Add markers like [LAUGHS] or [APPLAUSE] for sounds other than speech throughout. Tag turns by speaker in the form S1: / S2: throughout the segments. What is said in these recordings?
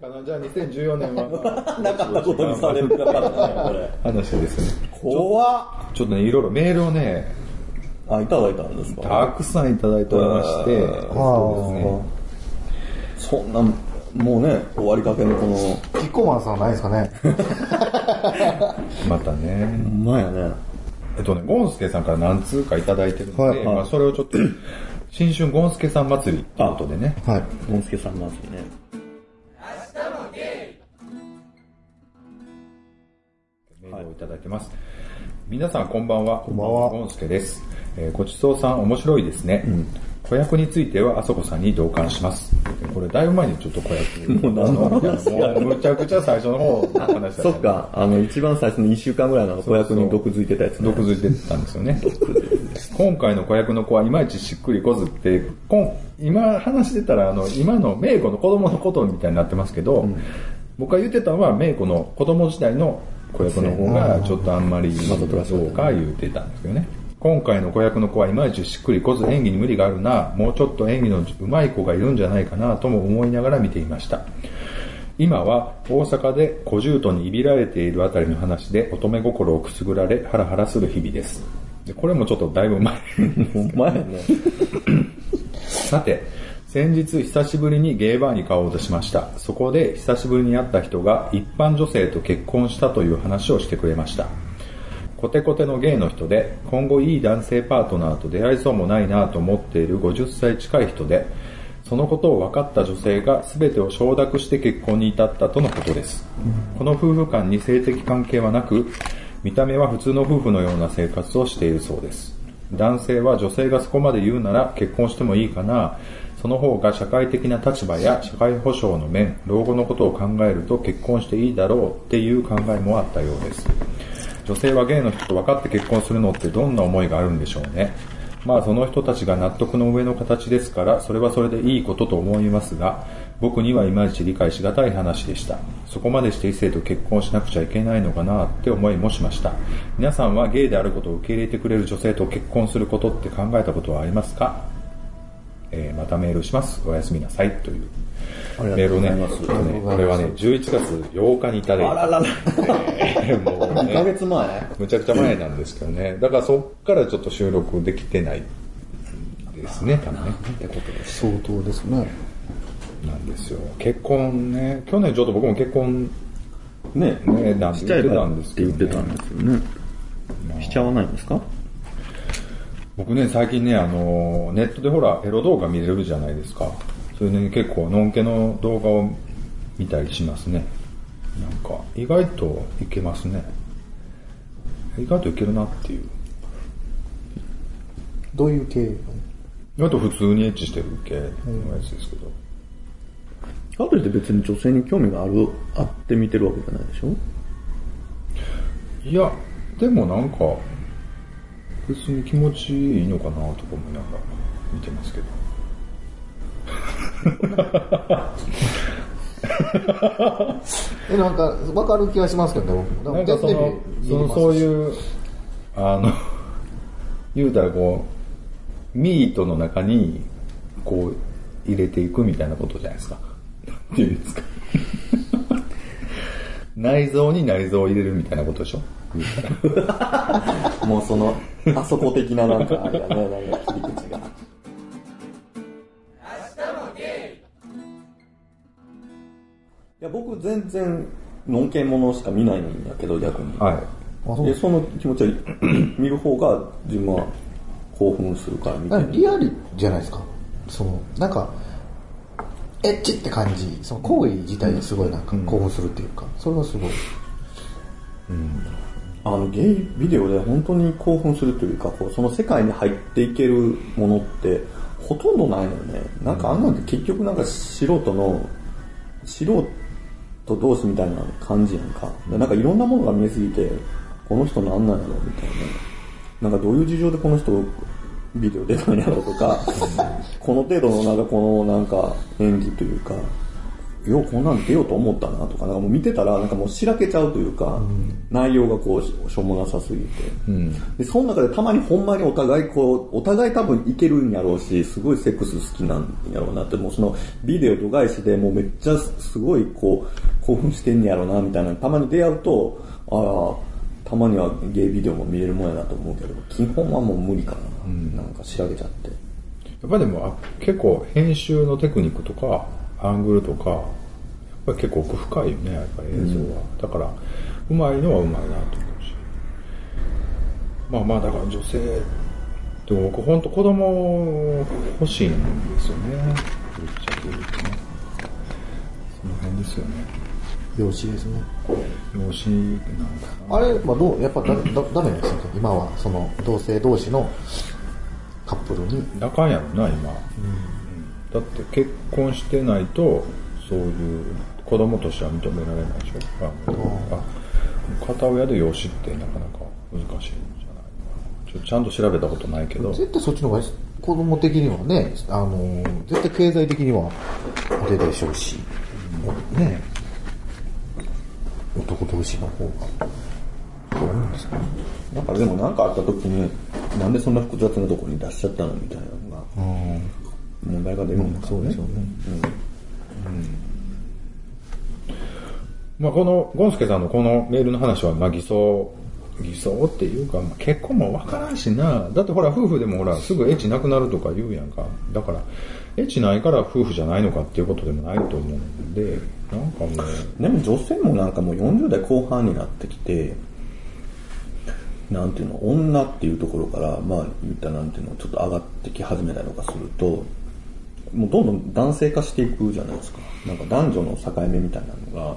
S1: かな？じゃあ2014年は。
S2: なかったことにされるかったね、これ。
S1: 話ですね。
S2: 怖っ。
S1: ちょっとねいろいろメールをね
S2: あ、いただいたんですか？
S1: たくさんいただいておりまして。
S2: あー。
S1: そうですね。
S2: そんな、もうね、終わりかけのこの、
S3: キッコーマンさんないですかね？[LAUGHS]
S1: またね。
S2: ほんまやね。
S1: えっとねゴンスケさんから何通かいただいてるので、
S3: はい。
S1: まあ、それをちょっと新春ゴンスケさん祭りということでね
S3: はい。
S2: ゴンスケさんまずね。
S1: メールをいただいてます。皆さんこんばんは。こ
S3: んばんは
S1: ゴンスケです。えーごちそうさん面白いですね。子役についてはあそこさんに同感します。これだいぶ前にちょっと子役。
S2: もう何の話や
S1: もうむちゃくちゃ最初の方の話だった
S2: そっ。か、あの、一番最初の1週間ぐらいの子役に毒づいてたやつね。
S1: 毒づいてたんですよね。今回の子役の子はいまいちしっくりこずって、今話してたら、あの、今のメイコの子供のことみたいになってますけど、僕が言ってたのはメイコの子供時代の子役の方がちょっとあんまりどうか言ってたんですけどね。今回の子役の子はいまいちしっくりこず演技に無理があるな、もうちょっと演技の上手い子がいるんじゃないかなとも思いながら見ていました。今は大阪で小獣とにいびられているあたりの話で乙女心をくすぐられハラハラする日々です。でこれもちょっとだいぶ前。
S2: ほんまやね。
S1: さて、先日久しぶりにゲイバーに顔を出しました。そこで久しぶりに会った人が一般女性と結婚したという話をしてくれました。コテコテのゲイの人で、今後いい男性パートナーと出会いそうもないなと思っている50歳近い人で、そのことを分かった女性が全てを承諾して結婚に至ったとのことです。この夫婦間に性的関係はなく、見た目は普通の夫婦のような生活をしているそうです。男性は女性がそこまで言うなら結婚してもいいかな、その方が社会的な立場や社会保障の面、老後のことを考えると結婚していいだろうっていう考えもあったようです。女性はゲイの人と分かって結婚するのってどんな思いがあるんでしょうね。まあその人たちが納得の上の形ですから、それはそれでいいことと思いますが、僕にはいまいち理解しがたい話でした。そこまでして異性と結婚しなくちゃいけないのかなって思いもしました。皆さんはゲイであることを受け入れてくれる女性と結婚することって考えたことはありますか？えーまたメールします。おやすみなさい。というメールをね、これはね、11月8日にいただいて。
S2: あららら。
S1: え [LAUGHS] ーもう
S2: 2ヶ
S1: ね、
S2: 月前
S1: むちゃくちゃ前なんですけどね。だからそっからちょっと収録できてないですね、多分ね。ってことです。
S3: 相当ですね。
S1: なんですよ。結婚ね、去年ちょっと僕も結婚
S2: ね。
S1: ね、なんて言ってたんですけど、ね
S2: 言ってたん。ですよね。しちゃわないんですか？
S1: 僕ね、最近ね、あの、ネットでほら、エロ動画見れるじゃないですか。それでね、結構、のんけの動画を見たりしますね。なんか、意外といけますね。意外といけるなっていう。
S3: どういう系？
S1: 意外と普通にエッチしてる系のやつですけど。
S2: かといって別に女性に興味がある、あって見てるわけじゃないでしょ？
S1: いや、でもなんか、別に気持ちいいのかなとか思いながら見てますけど。[LAUGHS]
S3: え、なんか、わかる気がしますけどね、僕も。
S1: なんかその、そのそう
S3: う。
S1: いう、あの、言うたらこう、ミートの中に、こう、入れていくみたいなことじゃないですか。なんていうんですか。[LAUGHS] 内臓に内臓を入れるみたいなことでしょ [LAUGHS]
S2: もうその、あそこ的ななんか、あれやね、なんか切り口が。や、僕全然、のんけものしか見ないんだけど、逆に。
S1: はい。
S3: あ、そう
S2: で、その気持ちは、[CLEARS THROAT] 見る方が自分は興奮するから見てる。
S3: なんかリアルじゃないですか。その、なんか、エッチって感じ、その行為自体にすごいなんか興奮するっていうか、それはすごい。
S2: あの、ゲイビデオで本当に興奮するというか、こう、その世界に入っていけるものって、ほとんどないのよね。なんかあんなんて結局なんか素人の、素人同士みたいな感じやんか。でなんかいろんなものが見えすぎて、この人なんなんやろみたいな。なんかどういう事情でこの人ビデオ出たんやろとか、この程度のなんかこのなんか演技というか、ようこんなん出ようと思ったなとか、なんかもう見てたら、なんかもうしらけちゃうというか、内容がこうし、しょうもなさすぎて。で、その中でたまにほんまにお互いこう、お互い多分いけるんやろうし、すごいセックス好きなんやろうなって、もうそのビデオと外視でもうめっちゃすごいこう、興奮してんねやろうなみたいなたまに出会うと、ああ、たまにはゲイビデオも見れるもんやなと思うけど、基本はもう無理かな。なんかしらけちゃって。
S1: やっぱりでもあ結構編集のテクニックとかアングルとかやっぱり結構奥深いよねやっぱり映像は、だからうまいのはうまいなと思うし。まあまあだから女性でも僕本当子供欲しいんですよね。ぶっちゃけ言うとね。その辺ですよね。
S3: 養子ですね。
S1: 養子なんかな
S3: あれはどう、やっぱだ、だ、ダメなんですよ。今は、その、同性同士のカップルに。
S1: あかんやろな今、うんだって結婚してないとそういう子供としては認められないでしょああ片親で養子ってなかなか難しいんじゃないかな。ちょちゃんと調べたことないけど。
S3: 絶対そっちの方が子供的にはね、あの、絶対経済的にはあれでしょうし、ね、男同士の方が、どう思うんですかね。
S2: だからでもなんかあった時に、なんでそんな複雑なところに出しちゃったのみたいなのが、問題が出るんだ
S3: そうですよね。
S1: まあ、このゴンスケさんのこのメールの話はまあ偽装偽装っていうか、まあ結婚もわからんしな。だってほら夫婦でもほらすぐエッチなくなるとか言うやんか。だからエッチないから夫婦じゃないのかっていうことでもないと思うんでなんかもう
S2: でも女性もなんかもう40代後半になってきて、なんていうの、女っていうところから、まあ言ったらなんていうの、ちょっと上がってき始めたりとかすると、もうどんどん男性化していくじゃないですか。なんか男女の境目みたいなのが、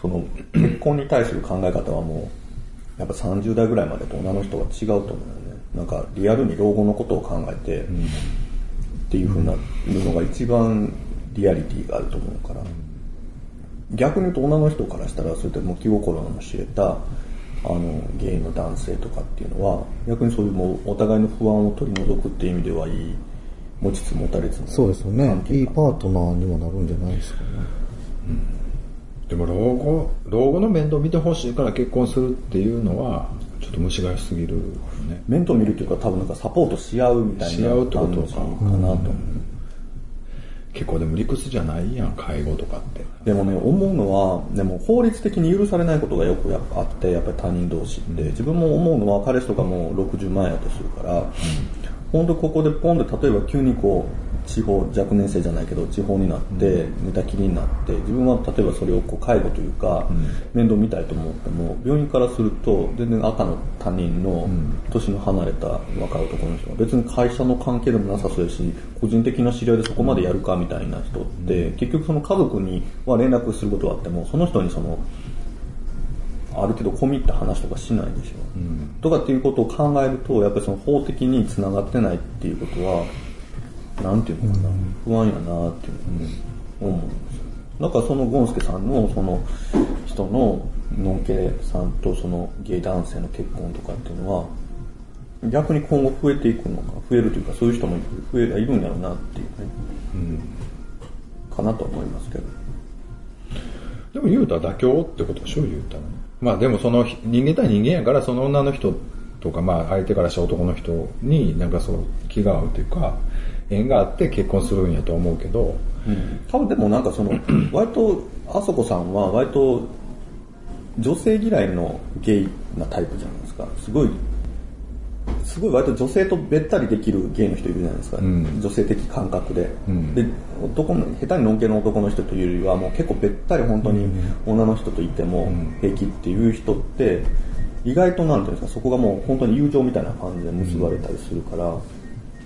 S2: その結婚に対する考え方はもう、やっぱ30代ぐらいまでと女の人が違うと思うよね。なんかリアルに老後のことを考えて、っていうふうなのが一番リアリティがあると思うから、逆に言うと女の人からしたらそういったもう気心の知れたあのゲイの男性とかっていうのは逆にそういうもうお互いの不安を取り除くっていう意味ではいい持ちつ持たれつの
S3: そうですよね。いいパートナーにもなるんじゃないですかね。
S1: でも老後老後の面倒見てほしいから結婚するっていうのはちょっと虫が良すぎるよね。
S2: 面倒見るっていうか多分なんかサポートし合うみたいな
S1: し合うってことか。
S2: かなと思う、
S1: 結構でも理屈じゃないやん介護とかって。
S2: でもね、思うのは、でも法律的に許されないことがよくやっぱあって、やっぱり他人同士って、自分も思うのは彼氏とかも60万円やとするから、本当ここでポンで例えば急にこう、地方、若年性じゃないけど、地方になって、寝たきりになって、自分は例えばそれをこう介護というか、面倒見たいと思っても、病院からすると、全然赤の他人の、年の離れた若い男の人が、別に会社の関係でもなさそうやし、個人的な知り合いでそこまでやるかみたいな人って、結局その家族には連絡することはあっても、その人にその、ある程度込み入った話とかしないでしょ、とかっていうことを考えると、やっぱりその法的に繋がってないっていうことは、なんていうのかな、不安やなっていうのを思うんですよ。だからそのゴンスケさんのその人ののんけさんとそのゲイ男性の結婚とかっていうのは、逆に今後増えていくのか、増えるというかそういう人も増えいるんやろうなっていうね、かなと思いますけど。
S1: でも言うたら妥協ってことでしょ言うたら。ねまあでもその人間対人間やからその女の人とかまあ相手からした男の人になんかそう気が合うというか縁があって結婚するんやと思うけど
S2: 多分でもなんかその、割と、あそこさんは割と、女性嫌いのゲイなタイプじゃないですか。すごい、すごい割と女性とべったりできるゲイの人いるじゃないですか。
S1: ん。
S2: 女性的感覚で。
S1: ん。
S2: で、男の、下手にのんけの男の人というよりはもう結構べったり本当に女の人といても平気っていう人って、意外となんていうんですか、そこがもう本当に友情みたいな感じで結ばれたりするから、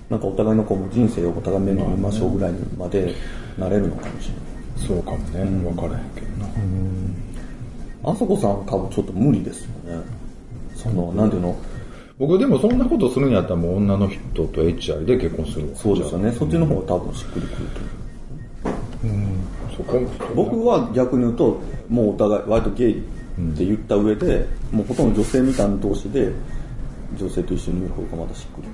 S2: なんかお互いのこう人生をお互い目に見ましょうぐらいにまでなれるのかもしれない。
S1: そうかもね。分からへんけどな。
S2: あそこさんは多分ちょっと無理ですよね。その、なんていうの、
S1: 僕でもそんなことするんやったらもう女の人と HR で結婚するわ
S2: そうですよね。そっちの方が多分しっくりくると思う。
S1: そこ
S2: 僕は逆に言うと、もうお互い、割とゲイって言った上で、もうほとんど女性みたいな同士で、女性と一緒にいる方がまだしっくりく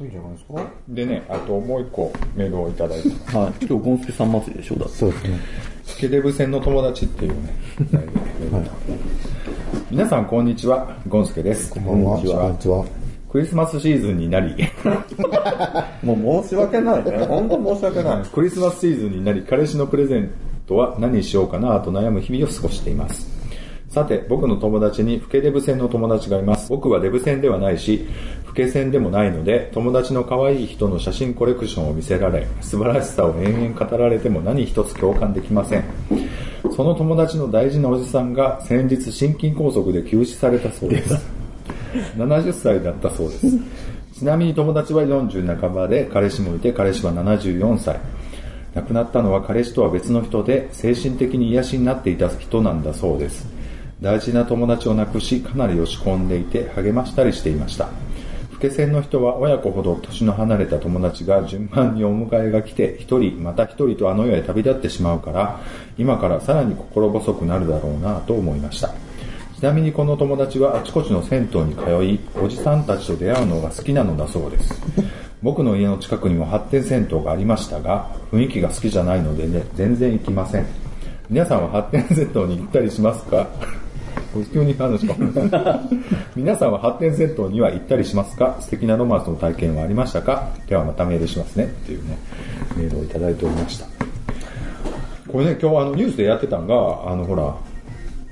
S2: る。
S3: いいじゃないですか
S1: でね、あともう一個メールをいただいて。
S2: はい。今日、ゴンスケさん祭りでしょだって。
S3: そうですね。
S1: スケデブ戦の友達っていうね、[LAUGHS] 皆さんこんにちは、ゴンスケです。こん
S3: こんばんは。こんにちは。
S1: クリスマスシーズンになり、[LAUGHS]
S2: もう申し訳ないね。本当申し訳ない。
S1: クリスマスシーズンになり、彼氏のプレゼントは何しようかなと悩む日々を過ごしています。さて、僕の友達に、フケデブ戦の友達がいます。僕はデブ戦ではないし、フケ戦でもないので、友達の可愛い人の写真コレクションを見せられ、素晴らしさを延々語られても何一つ共感できません。その友達の大事なおじさんが先日心筋梗塞で急死されたそうです。70歳だったそうです。ちなみに友達は40半ばで、彼氏もいて、彼氏は74歳。亡くなったのは彼氏とは別の人で、精神的に癒しになっていた人なんだそうです。大事な友達を亡くし、かなり落ち込んでいて、励ましたりしていました。老け線の人は親子ほど年の離れた友達が順番にお迎えが来て、一人、また一人とあの世へ旅立ってしまうから、今からさらに心細くなるだろうなと思いました。ちなみにこの友達はあちこちの銭湯に通い、おじさんたちと出会うのが好きなのだそうです。僕の家の近くにも発展銭湯がありましたが、雰囲気が好きじゃないのでね、全然行きません。皆さんは発展銭湯に行ったりしますか？急に話か？[LAUGHS] 皆さんは発展銭湯には行ったりしますか？素敵なロマンスの体験はありましたか？ではまたメールしますね。っていうね、メールをいただいておりました。これね、今日あのニュースでやってたんが、あのほら、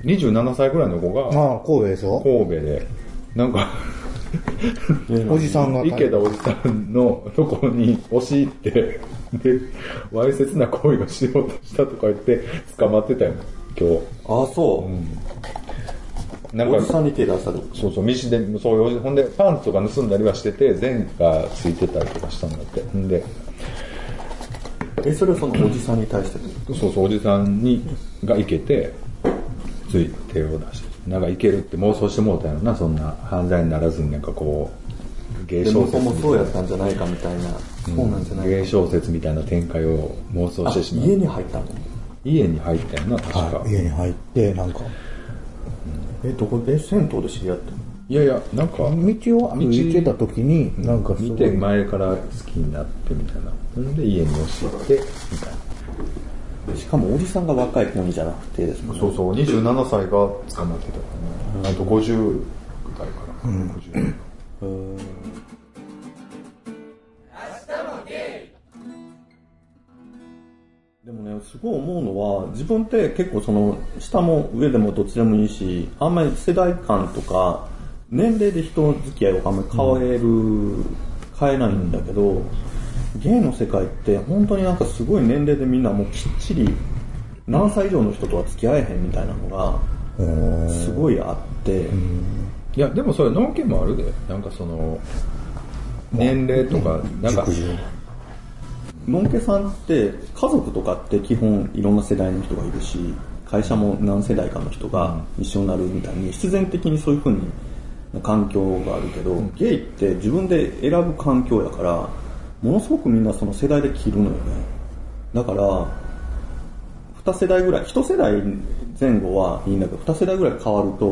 S1: 27歳ぐらいの子が
S3: ああ、神戸でしょ？
S1: 神戸で、なんか、
S3: おじさんが。
S1: 池田おじさんのところに押し入って、で、わいせつな行為をしようとしたとか言って捕まってたよ、今日。
S2: ああ、そう。
S1: なん
S2: おじさ
S1: か、
S2: んに手出したと？
S1: そうそう、道で、そういう、ほんで、パンツとか盗んだりはしてて、善がついてたりとかしたんだって。んで、
S2: え、それはそのおじさんに対して？
S1: そうそう、おじさんに、がいけて、つい手を出して、なんかいけるって妄想してもうたよな、そんな犯罪にならずになんかこう、芸
S2: で、
S1: 小説
S2: もそうやったんじゃないかみたいな。そうなんじゃない
S1: 芸小説みたいな展開を妄想
S2: あ
S1: してしまう。
S2: 家に入ったの？
S1: 家に入ったよな、確か。
S3: はい、家に入って、なんか、
S2: え、どこで？銭湯で知り合ったの？
S1: いやいや、なんか、
S3: 道を歩いてた時に、なんかす
S1: 見て前から好きになってみたいな。ほんで家に押し入って、みたいな。
S2: しかもおじさんが若い子にじゃなくてですね
S1: そうそう、27歳が捕まってたからね。あと50代かな。50
S2: でもね、すごい思うのは、自分って結構その、下も上でもどっちでもいいし、あんまり世代間とか、年齢で人付き合いをあんまり変える、変えないんだけど、ゲイの世界って本当になんかすごい年齢でみんなもうきっちり、何歳以上の人とは付き合えへんみたいなのが、すごいあって、
S1: いや、でもそれ、ノンケもあるで。なんかその、年齢とか、なんか。
S2: のんけさんって家族とかって基本いろんな世代の人がいるし会社も何世代かの人が一緒になるみたいに必然的にそういう風に環境があるけど、ゲイって自分で選ぶ環境やからものすごくみんなその世代で切るのよね。だから2世代ぐらい1世代前後はいいんだけど2世代ぐらい変わると、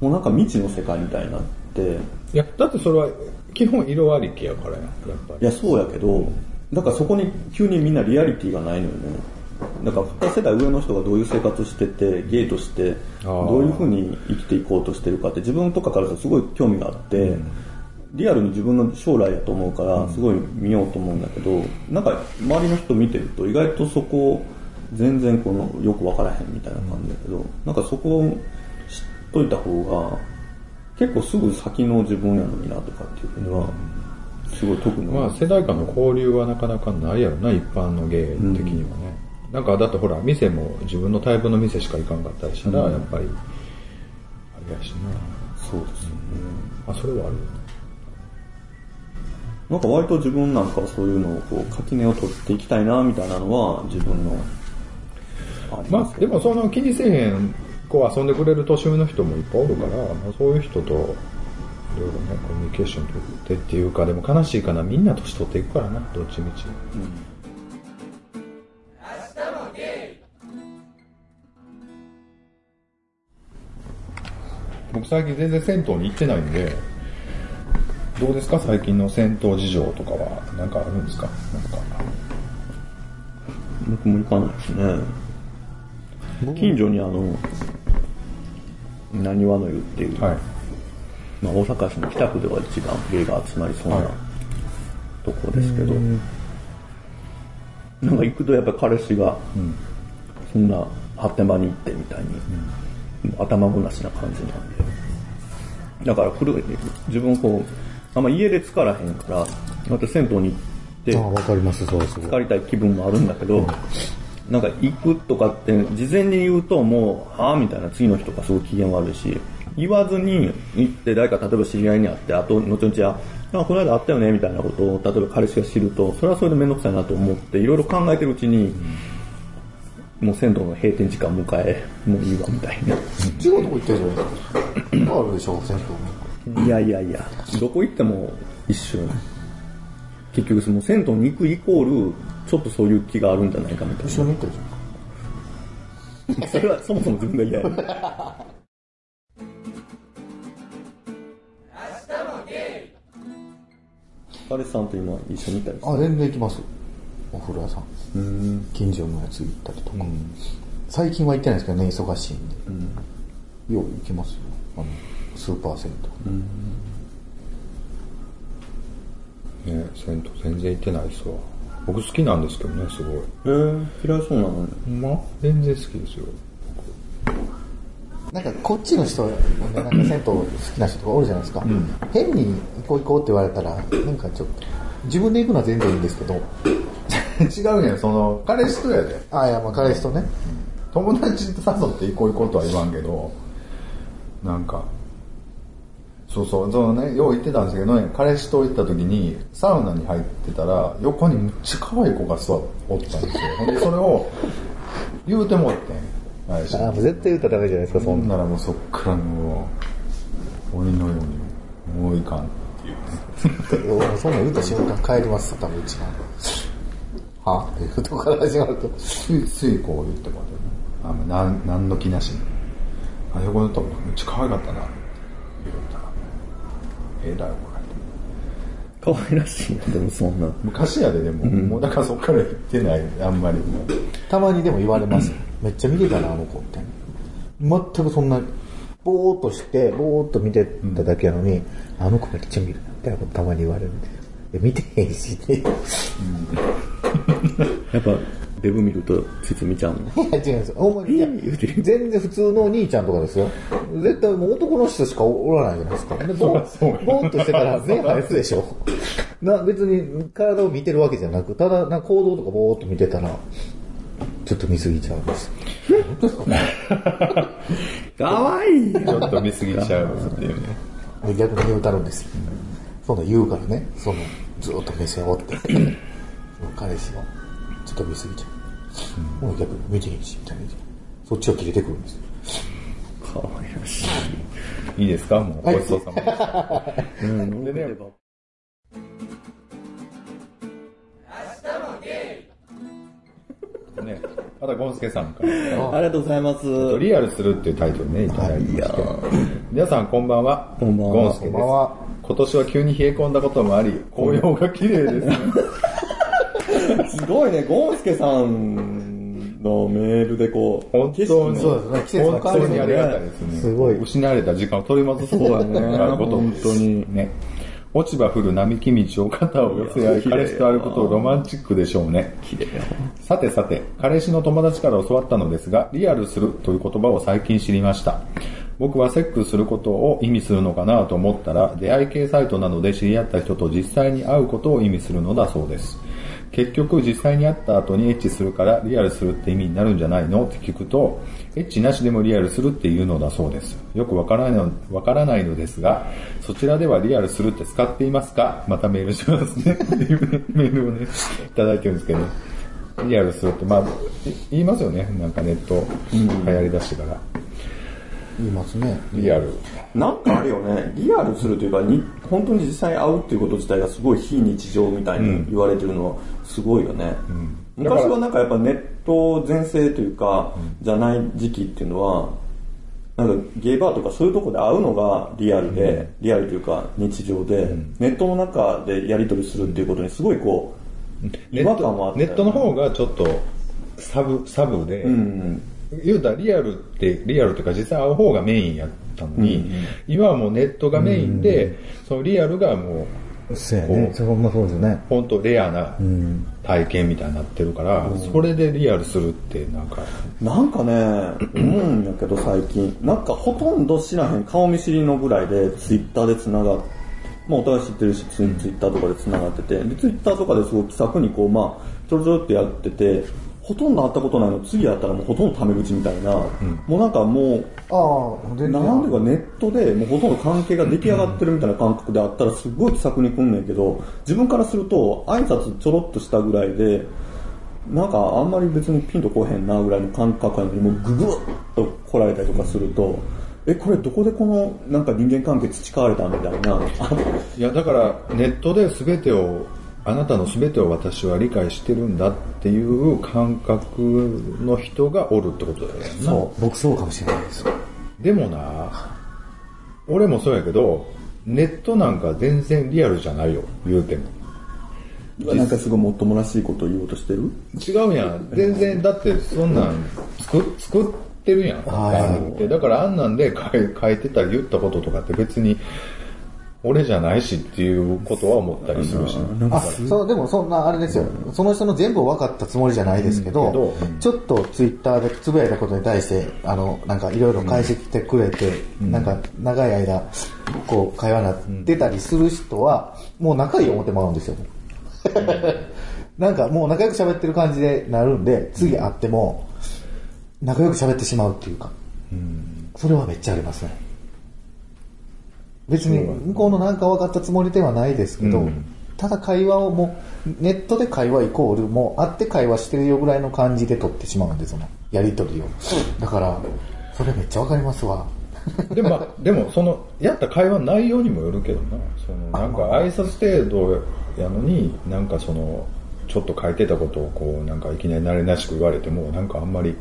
S2: もうなんか未知の世界みたいになって。
S1: いや、だってそれは、基本色ありきやからや、やっぱり。
S2: いや、そうやけど、だからそこに急にみんなリアリティがないのよね。だから2世代上の人がどういう生活してて、ゲイとしてどういうふうに生きていこうとしてるかって自分とかからすごい興味があって、リアルに自分の将来やと思うからすごい見ようと思うんだけど、なんか周りの人見てると意外とそこ全然このよくわからへんみたいな感じだけど、なんかそこを知っといた方が結構すぐ先の自分やのになとかっていうふうには、すごい特に
S1: まあ世代間の交流はなかなかないやろな、一般の芸的にはね。なんかだってほら、店も自分のタイプの店しか行かんかったりしたら、やっぱり、あれやし
S2: そうですよね。
S1: な。あ、それはあるよね。
S2: なんか割と自分なんかはそういうのをこう垣根を取っていきたいなみたいなのは自分のあり
S1: まあ、でもその気にせえへん、こう遊んでくれる年上の人もいっぱいおるから、まあ、そういう人と、いろいろね、コミュニケーション取ってっていうか、でも悲しいかな、みんな年取っていくからな、どっちみち。僕最近全然銭湯に行ってないんで、どうですか？最近の戦闘事情とかは何かあるんですか？なんか。
S2: 僕も行かないですね。近所にあの、なにわの湯っていう、
S1: はい。
S2: まあ、大阪市の北区では一番芸が集まりそうな、
S1: はい。
S2: とこですけど、なんか行くとやっぱ彼氏が、そんな発展場に行ってみたいに、頭ごなしな感じなんで。だから古い自分こう、あんま家で疲らへんから、また銭湯に行って、
S3: ああ、わかります、そう。
S2: 疲れたい気分もあるんだけど、なんか行くとかって事前に言うともう、はぁみたいな次の日とかすごい機嫌悪いし、言わずに行って誰か例えば知り合いに会って、あと後々は、あ、この間会ったよねみたいなことを例えば彼氏が知ると、それはそれでめんどくさいなと思っていろいろ考えてるうちに、もう銭湯の閉店時間迎え、もういいわみたいな。
S3: 違うとこ行ってるじゃないですか。あるでしょ、銭湯に。
S2: いやいやいや、どこ行っても一瞬。結局その銭湯に行くイコール、ちょっとそういう気があるんじゃないかみたいな。
S3: 一緒に行ってるじゃん。
S2: それはそもそも自分が嫌や。彼氏さんと今一緒にいたり
S3: あ、全然行きます。お風呂屋さん。近所のやつ行ったりとか。最近は行ってないですけどね、忙しいんで。よう行きますよ。あの、スーパー銭湯。
S1: ね、銭湯全然行ってないですわ。僕好きなんですけどね、すごい。
S2: えー、嫌いそうなのに。
S1: ほんま全然好きですよ。
S3: なんかこっちの人、なんか銭湯好きな人とかおるじゃないですか。変に行こう行こうって言われたら、なんかちょっと、自分で行くのは全然いいんですけど、
S1: 違うねん、その、彼氏とやで。
S3: ああ、いや、まあ彼氏とね。
S1: 友達と誘って行こう行こうとは言わんけど、なんか、そうそう、そのね、よう言ってたんですけどね、彼氏と行った時に、サウナに入ってたら、横にむっちゃ可愛い子が座っておったんですよ。ほんで、それを、言うてもってん、
S3: ああ、もう絶対言ったらダメじゃないですか、そんな。
S1: ならもうそっからもう、鬼のように、もういかんって
S3: そんなん言った瞬間帰ります、多分うちは？はっていうとこから始まると。
S1: つい、ついこう言ってもらってね。あ、ん、なんの気なしに。あ、横におったらめっちゃ可愛かったな。言うたら。えらい怒られて。
S2: 可愛らしいな、でもそんな。
S1: 昔やで、でも、もうだからそっから行ってない、あんまり。
S3: たまにでも言われます。めっちゃ見てたな、あの子って。全くそんな、ぼーっとして、ぼーっと見てただけやのに、あの子めっちゃ見るたいなことたまに言われるんで。いや見てへんし、ね。
S2: やっぱ、デブ見るとついつい見ちゃうの？[LAUGHS]
S3: いや、違うんですよ。ほんまに。いや
S2: 言うてる
S3: 全然普通のお兄ちゃんとかですよ。絶対もう男の人しかおらないじゃないですか。でぼーぼーっとしてたら目生えすでしょ。な、別に体を見てるわけじゃなく、ただ、な行動とかぼーっと見てたら、ちょっと見すぎちゃうんです。[LAUGHS]
S2: かわいい
S1: ちょっと見過ぎちゃうっていうね。
S3: で逆に言うたるんですよ。そんなん言うからね、その、ずーっと目線を追って、その彼氏が、ちょっと見すぎちゃう。もう逆に見てへんし、みたいな。そっちを切れてくるんですよ。
S2: かわいらしい。
S1: いいですか？もう、ごちそうさま。[LAUGHS]
S2: うん、
S1: でねね、またゴンスケさんから。
S2: ありがとうございます。
S1: リアルするっていうタイトルね、いただいて。皆さんこんばんは。
S2: こんばんは
S1: ゴンスケです。
S3: こんばんは
S1: 今年は急に冷え込んだこともあり、紅葉が綺麗ですね。
S2: すごいね、ゴンスケさんのメールでこう、
S1: 本当に、
S3: そうですね季節
S1: にありがたいですね。
S3: すごい
S1: 失われた時間を取り戻すそうだね。こと [LAUGHS]
S2: 本当に
S1: ね。落ち葉降る並木道を肩を寄せ合い、彼氏と歩くとロマンチックでしょうね。
S2: 綺麗や
S1: さてさて、彼氏の友達から教わったのですが、リアルするという言葉を最近知りました。僕はセックスすることを意味するのかなと思ったら、出会い系サイトなどで知り合った人と実際に会うことを意味するのだそうです。結局実際に会った後にエッチするからリアルするって意味になるんじゃないのって聞くと、エッチなしでもリアルするっていうのだそうです。よくわからないのわからないのですが、そちらではリアルするって使っていますか？またメールしますね。[LAUGHS] メールをね、いただいてるんですけど、リアルするって、まあ、言いますよね。なんかネット流行り出してから。
S3: 言いますね。
S1: リアル。
S2: なんかあるよね、リアルするというか、に本当に実際に会うっていうこと自体がすごい非日常みたいに言われてるのはすごいよね。昔はなんかやっぱネット全盛というか、じゃない時期っていうのは、なんかゲイバーとかそういうとこで会うのがリアルで、リアルというか日常で、ネットの中でやり取りするっていうことにすごいこう、違和
S1: ネッ
S2: 感もあって。
S1: トネットの方がちょっとサブ、サブで、
S2: うん
S1: 言うたらリアルって、リアルっていうか実際会う方がメインやったのに、今はもうネットがメインで、そのリアルがもう、
S3: そうやね。そほんまそうですね。
S1: 本当レアな体験みたいになってるから、それでリアルするってなんか、
S2: なんかね、思うんやけど最近、なんかほとんど知らへん顔見知りのぐらいでツイッターで繋がっまあお互い知ってるし、ツイツイッターとかで繋がってて、で、ツイッターとかですごい気さくにこう、まあ、ちょろちょろってやってて、ほとんど会ったことないの、次会ったらもうほとんどタメ口みたいな、もうなんかもう、
S3: ああ、
S2: なんでかネットでもうほとんど関係が出来上がってるみたいな感覚であったらすごい気さくに来んねんけど、自分からすると挨拶ちょろっとしたぐらいで、なんかあんまり別にピンとこへんなぐらいの感覚なのにもうググッと来られたりとかすると、え、これどこでこのなんか人間関係培われたみたいな、あ
S1: いやだからネットで全てをあなたの全てを私は理解してるんだっていう感覚の人がおるってことだよね
S3: そう、僕そうかもしれないです。
S1: でもな俺もそうやけどネットなんか全然リアルじゃないよ言うても。
S2: なんかすごいもっともらしいことを言おうとしてる？
S1: 違うや。ん全然だってそんなん作作ってるやん。
S3: はい。
S1: だからあんなんで書いてたり言ったこととかって別に俺じゃないしっていうことは思ったりするし。
S3: あ、そう、でもそんな、あれですよ。その人の全部分かったつもりじゃないですけど、ちょっとツイッターでつぶやいたことに対して、あの、なんかいろいろ返してくれて、なんか長い間、こう、会話になってたりする人は、もう仲いい思ってもらうんですよ。[LAUGHS] なんかもう仲良く喋ってる感じでなるんで、次会っても、仲良く喋ってしまうっていうか、それはめっちゃありますね。別に向こうのなんか分かったつもりではないですけど、
S1: うん
S3: ただ会話をもう、ネットで会話イコール、もう会って会話してるよぐらいの感じで取ってしまうんで、その、やりとりを。だから、それめっちゃわかりますわ。
S1: でも、まあ、でも、その、やった会話の内容にもよるけどな。その、なんか挨拶程度やのに、なんかその、ちょっと書いてたことをこう、なんかいきなり慣れなしく言われても、なんかあんまり、あ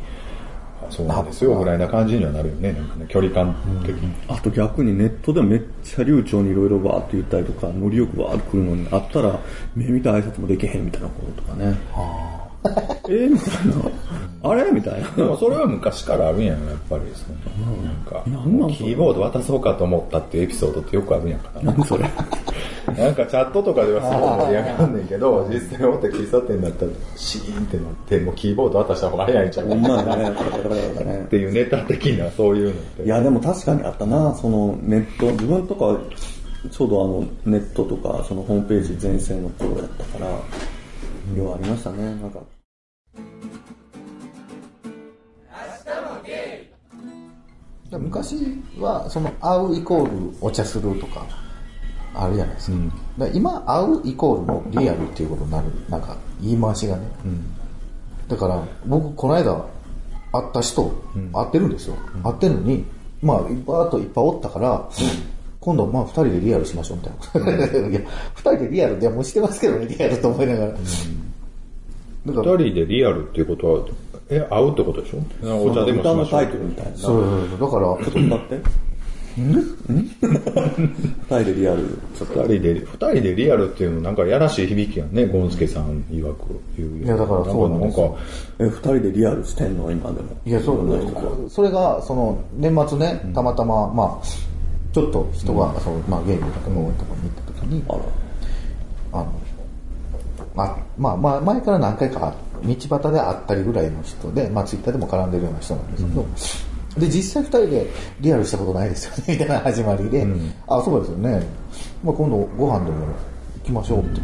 S1: そうなんですよ、ぐらいな感じにはなるよね。なんかね、距離感的に。
S2: あと逆にネットでもめっちゃ流暢にいろいろバーって言ったりとか、ノリよくバーって来るのに、あったら目見た挨拶もできへんみたいなこととかね。えー、みたいな。あれ？みたいな。
S1: でもそれは昔からあるんやん、やっぱり。そのなんか、
S2: なんなん
S1: キーボード渡そうかと思ったっていうエピソードってよくあるやんかな。
S2: 何それ？
S1: なんかチャットとかではすごい盛り上がんねんけど、実際大手喫茶店だったらシーンってなって、もうキーボード渡した方が早いんちゃう
S2: ほんまやね。カタカタカタカタね
S1: っていうネタ的なそういうのって。
S2: いや、でも確かにあったな、そのネット、自分とか、ちょうどあの、ネットとか、そのホームページ全盛の頃やったから、ようありましたね、なんか。
S3: 昔は、その、会うイコールお茶するとか、あるじゃないですか。だから今、会うイコールのリアルっていうことになる、なんか、言い回しがね。だから、僕、この間、会った人、会ってるんですよ。会ってるのに、まあ、バーッといっぱいおったから、今度、まあ、二人でリアルしましょうみたいな。[LAUGHS] いや、二人でリアルでもしてますけどね、リアルと思いながら。だから、
S1: 二人でリアルっていうことは、え、会うってことでしょ？お茶でもし
S2: 歌の
S1: ましょう
S2: タイトルみたいな。ちょ
S3: そうそうそう、だから、
S2: っと歌って。んん？二人でリアル。
S1: 二人で、二人でリアルっていうのなんかやらしい響きやんね、ゴンスケさん曰く言う。
S3: いやだからそうなんですよ
S1: なんか、
S2: え、二人でリアルしてんの？今でも。
S3: いや、そう
S2: ろんな人が
S3: それが、その、年末ね、たまたま、まあ、ちょっと人が、その、まあ、ゲームとかのところに行った時に、
S2: あ
S3: の、あまあ、まあ、前から何回か道端で会ったりぐらいの人で、まあ、ツイッターでも絡んでるような人なんですけど、で、実際二人でリアルしたことないですよね、みたいな始まりで、あ、そうですよね。まあ、今度ご飯でも行きましょうって。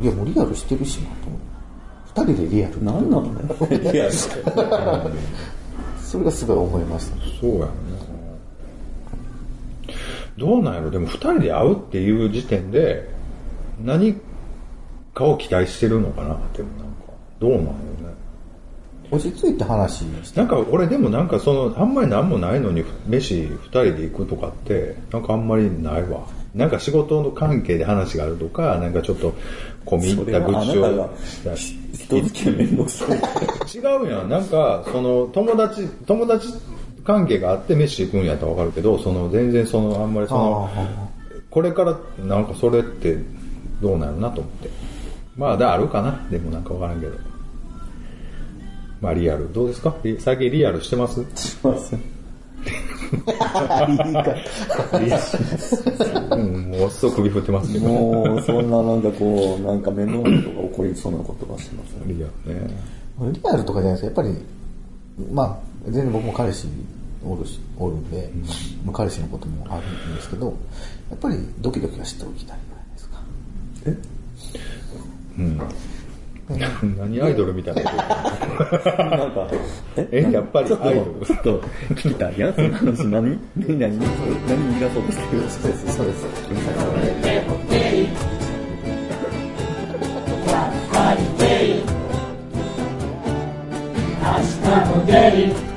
S3: いや、もうリアルしてるしな、と思って。二人でリアル。
S2: なんなのね。[LAUGHS] リアルって。
S3: それがすごい思いました。
S1: そうやね。どうなんやろ？でも二人で会うっていう時点で、何かを期待してるのかな？でもなんか、どうなんやろね？
S3: 落ち着いて話。
S1: なんか俺でもなんかその、あんまり何もないのに飯二人で行くとかって、なんかあんまりないわ。なんか仕事の関係で話があるとか、なんかちょっと込み入った愚痴をしたり
S2: 人付き合いめんどくさい。[LAUGHS]
S1: 違うやん。なんか、その、友達、友達関係があって飯行くんやったらわかるけど、その全然その、あんまりその、これからなんかそれってどうなるなと思って。まあ、だあるかな。でもなんかわからんけど。まあ、リアル。どうですか？リ最近リアルしてます？
S2: します。[LAUGHS]
S1: うん、もうすぐ首振ってますけど。
S2: もう、そんななんかこう、なんか面倒なことが起こりそうなことがしてますね。
S1: リアルね。
S3: リアルとかじゃないですか、やっぱり、まあ、全然僕も彼氏おるおるんで、まあ、彼氏のこともあるんですけど、やっぱりドキドキはしておきたいじゃないですか。え？
S1: うん。[LAUGHS] 何アイドルみたいな。
S2: なんか、え、
S1: やっぱりアイドル。
S2: ちょっと聞きたやその話何？何？何何逃がそうとしてる？
S3: そうです、そうです。[LAUGHS] 明日もデイ。